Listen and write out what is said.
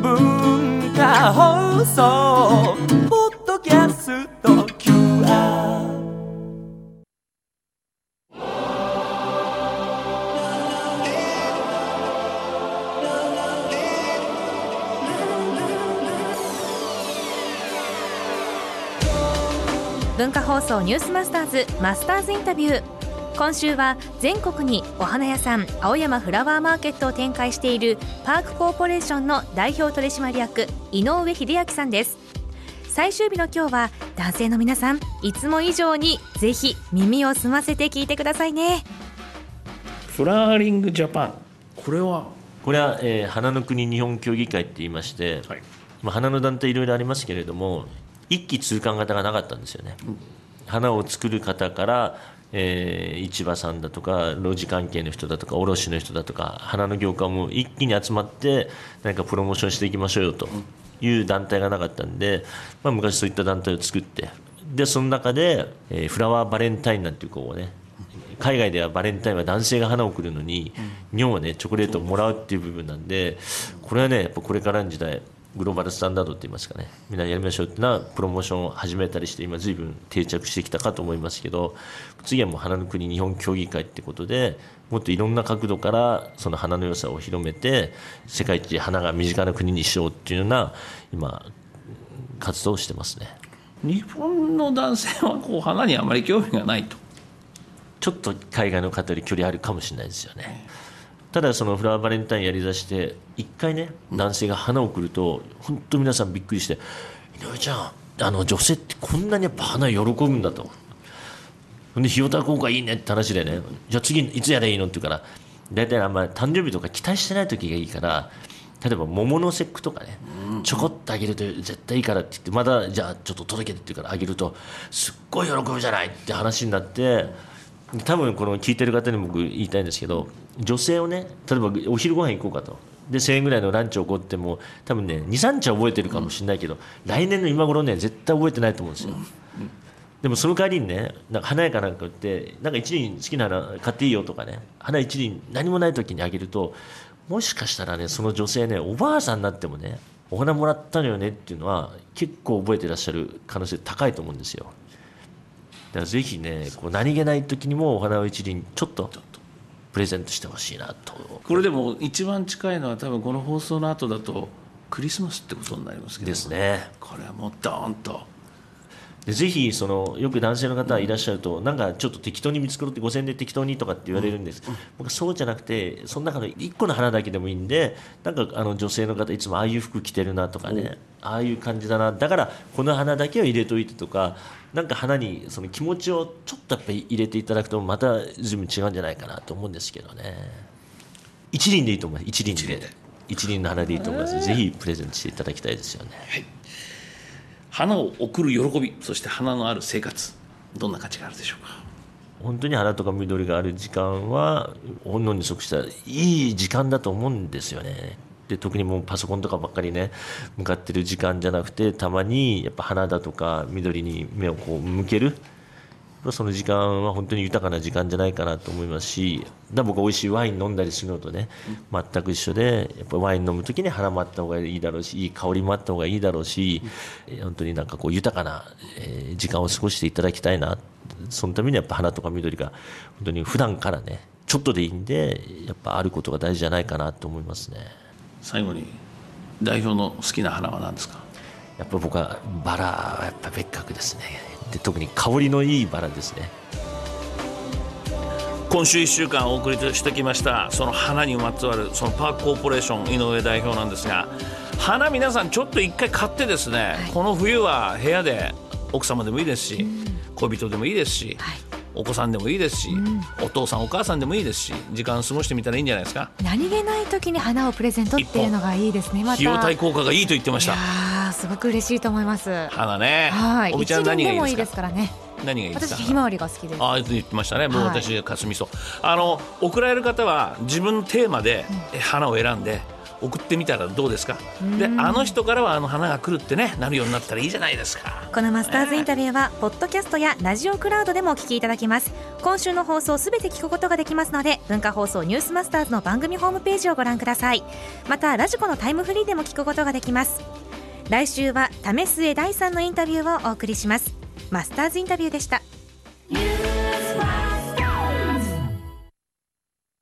文化放送ポッドキャスト QR 文化放送ニュースマスターズマスターズインタビュー。今週は全国にお花屋さん青山フラワーマーケットを展開しているパークコーポレーションの代表取締役井上秀明さんです。最終日の今日は男性の皆さんいつも以上にぜひ耳を澄ませて聞いてくださいね。フラワーリングジャパン。これは？これは、えー花の国日本協議会って言いまして、はい。まあ、花の団体いろいろありますけれども一気通貫型がなかったんですよね、花を作る方から、えー市場さんだとか路地関係の人だとか卸の人だとか花の業界も一気に集まって何かプロモーションしていきましょうよという団体がなかったんで、まあ、昔そういった団体を作ってでその中で、えーフラワーバレンタインなんていうこうね海外ではバレンタインは男性が花を贈るのに、日本はねチョコレートをもらうっていう部分なんでこれはねやっぱこれからの時代グローバルスタンダードって言いますかね。みんなやりましょうっていうのはプロモーションを始めたりして今随分定着してきたかと思いますけど次はもう花の国日本協議会ってことでもっといろんな角度からその花の良さを広めて世界一花が身近な国にしようっていうような今活動をしてますね。日本の男性はこう花にあまり興味がないと。ちょっと海外の方より距離あるかもしれないですよね。ただそのフラワーバレンタインやりだして一回ね男性が花を贈ると本当皆さんびっくりして「井上ちゃんあの女性ってこんなにやっぱ花喜ぶんだ」と。ほんで費用対効果いいねって話でねじゃあ次いつやればいいのって言うから大体あんまり誕生日とか期待してない時がいいから例えば桃の節句とかねちょこっとあげると絶対いいからって言ってまだじゃあちょっと届けてって言うからあげるとすっごい喜ぶじゃないって話になって多分この聞いてる方に僕言いたいんですけど女性をね例えばお昼ご飯行こうかと。で1000円ぐらいのランチをおごっても多分ね23日は覚えてるかもしれないけど、来年の今頃ね絶対覚えてないと思うんですよ、でもその代わりにねなんか華やかなんか売ってなんか一輪好きな花買っていいよとかね花一輪何もない時にあげるともしかしたらねその女性ねおばあさんになってもねお花もらったのよねっていうのは結構覚えてらっしゃる可能性高いと思うんですよ。だからぜひねこう何気ない時にもお花を一輪ちょっとプレゼントしてほしいなと。これでも一番近いのは多分この放送の後だとクリスマスってことになりますけどですねこれはもうドーンとでぜひそのよく男性の方いらっしゃるとなんかちょっと適当に見繕って5000円で適当にとかって言われるんです、僕はそうじゃなくてその中の1個の花だけでもいいんでなんかあの女性の方いつもああいう服着てるなとかねああいう感じだな。だからこの花だけを入れといてとかなんか花にその気持ちをちょっとやっぱり入れていただくとまた随分違うんじゃないかなと思うんですけどね。一輪でいいと思います。一輪で。一輪の花でいいと思います。ぜひプレゼントしていただきたいですよね花を贈る喜びそして花のある生活どんな価値があるでしょうか？本当に花とか緑がある時間は本能に即したいい時間だと思うんですよね。で特にもうパソコンとかばっかりね向かってる時間じゃなくてたまにやっぱ花だとか緑に目をこう向けるその時間は本当に豊かな時間じゃないかなと思いますしだ僕は美味しいワイン飲んだりするのとね全く一緒でやっぱワイン飲む時に花もあった方がいいだろうしいい香りもあった方がいいだろうし本当になんかこう豊かな時間を過ごしていただきたいな。そのためにやっぱ花とか緑が本当に普段からねちょっとでいいんでやっぱあることが大事じゃないかなと思いますね。最後に代表の好きな花は何ですか？やっぱ僕はバラはやっぱ別格ですね。で特に香りのいいバラですね。今週1週間お送りしてきました。その花にまつわるそのパークコーポレーション井上代表なんですが花皆さんちょっと一回買ってですね、この冬は部屋で奥様でもいいですし、恋人でもいいですし、お子さんでもいいですし、お父さんお母さんでもいいですし時間過ごしてみたらいいんじゃないですか。何気ない時に花をプレゼントっていうのがいいですね。また。費用対効果がいいと言ってました。ーすごく嬉しいと思思います。花ね。はい。おみちゃん何がいいでもいいでか？ですすからね。何がいいですか？私ひまわりが好きです。ああ言ってましたね。もうはい。私かすみそ。あの送られる方は自分のテーマでえ花を選んで送ってみたらどうですか？であの人からはあの花が来るってねなるようになったらいいじゃないですか。このマスターズインタビューはポッドキャストやラジオクラウドでもお聞きいただけます。今週の放送すべて聞くことができますので文化放送ニュースマスターズの番組ホームページをご覧ください。またラジコのタイムフリーでも聞くことができます来週は為末大さんのインタビューをお送りします。マスターズインタビューでした。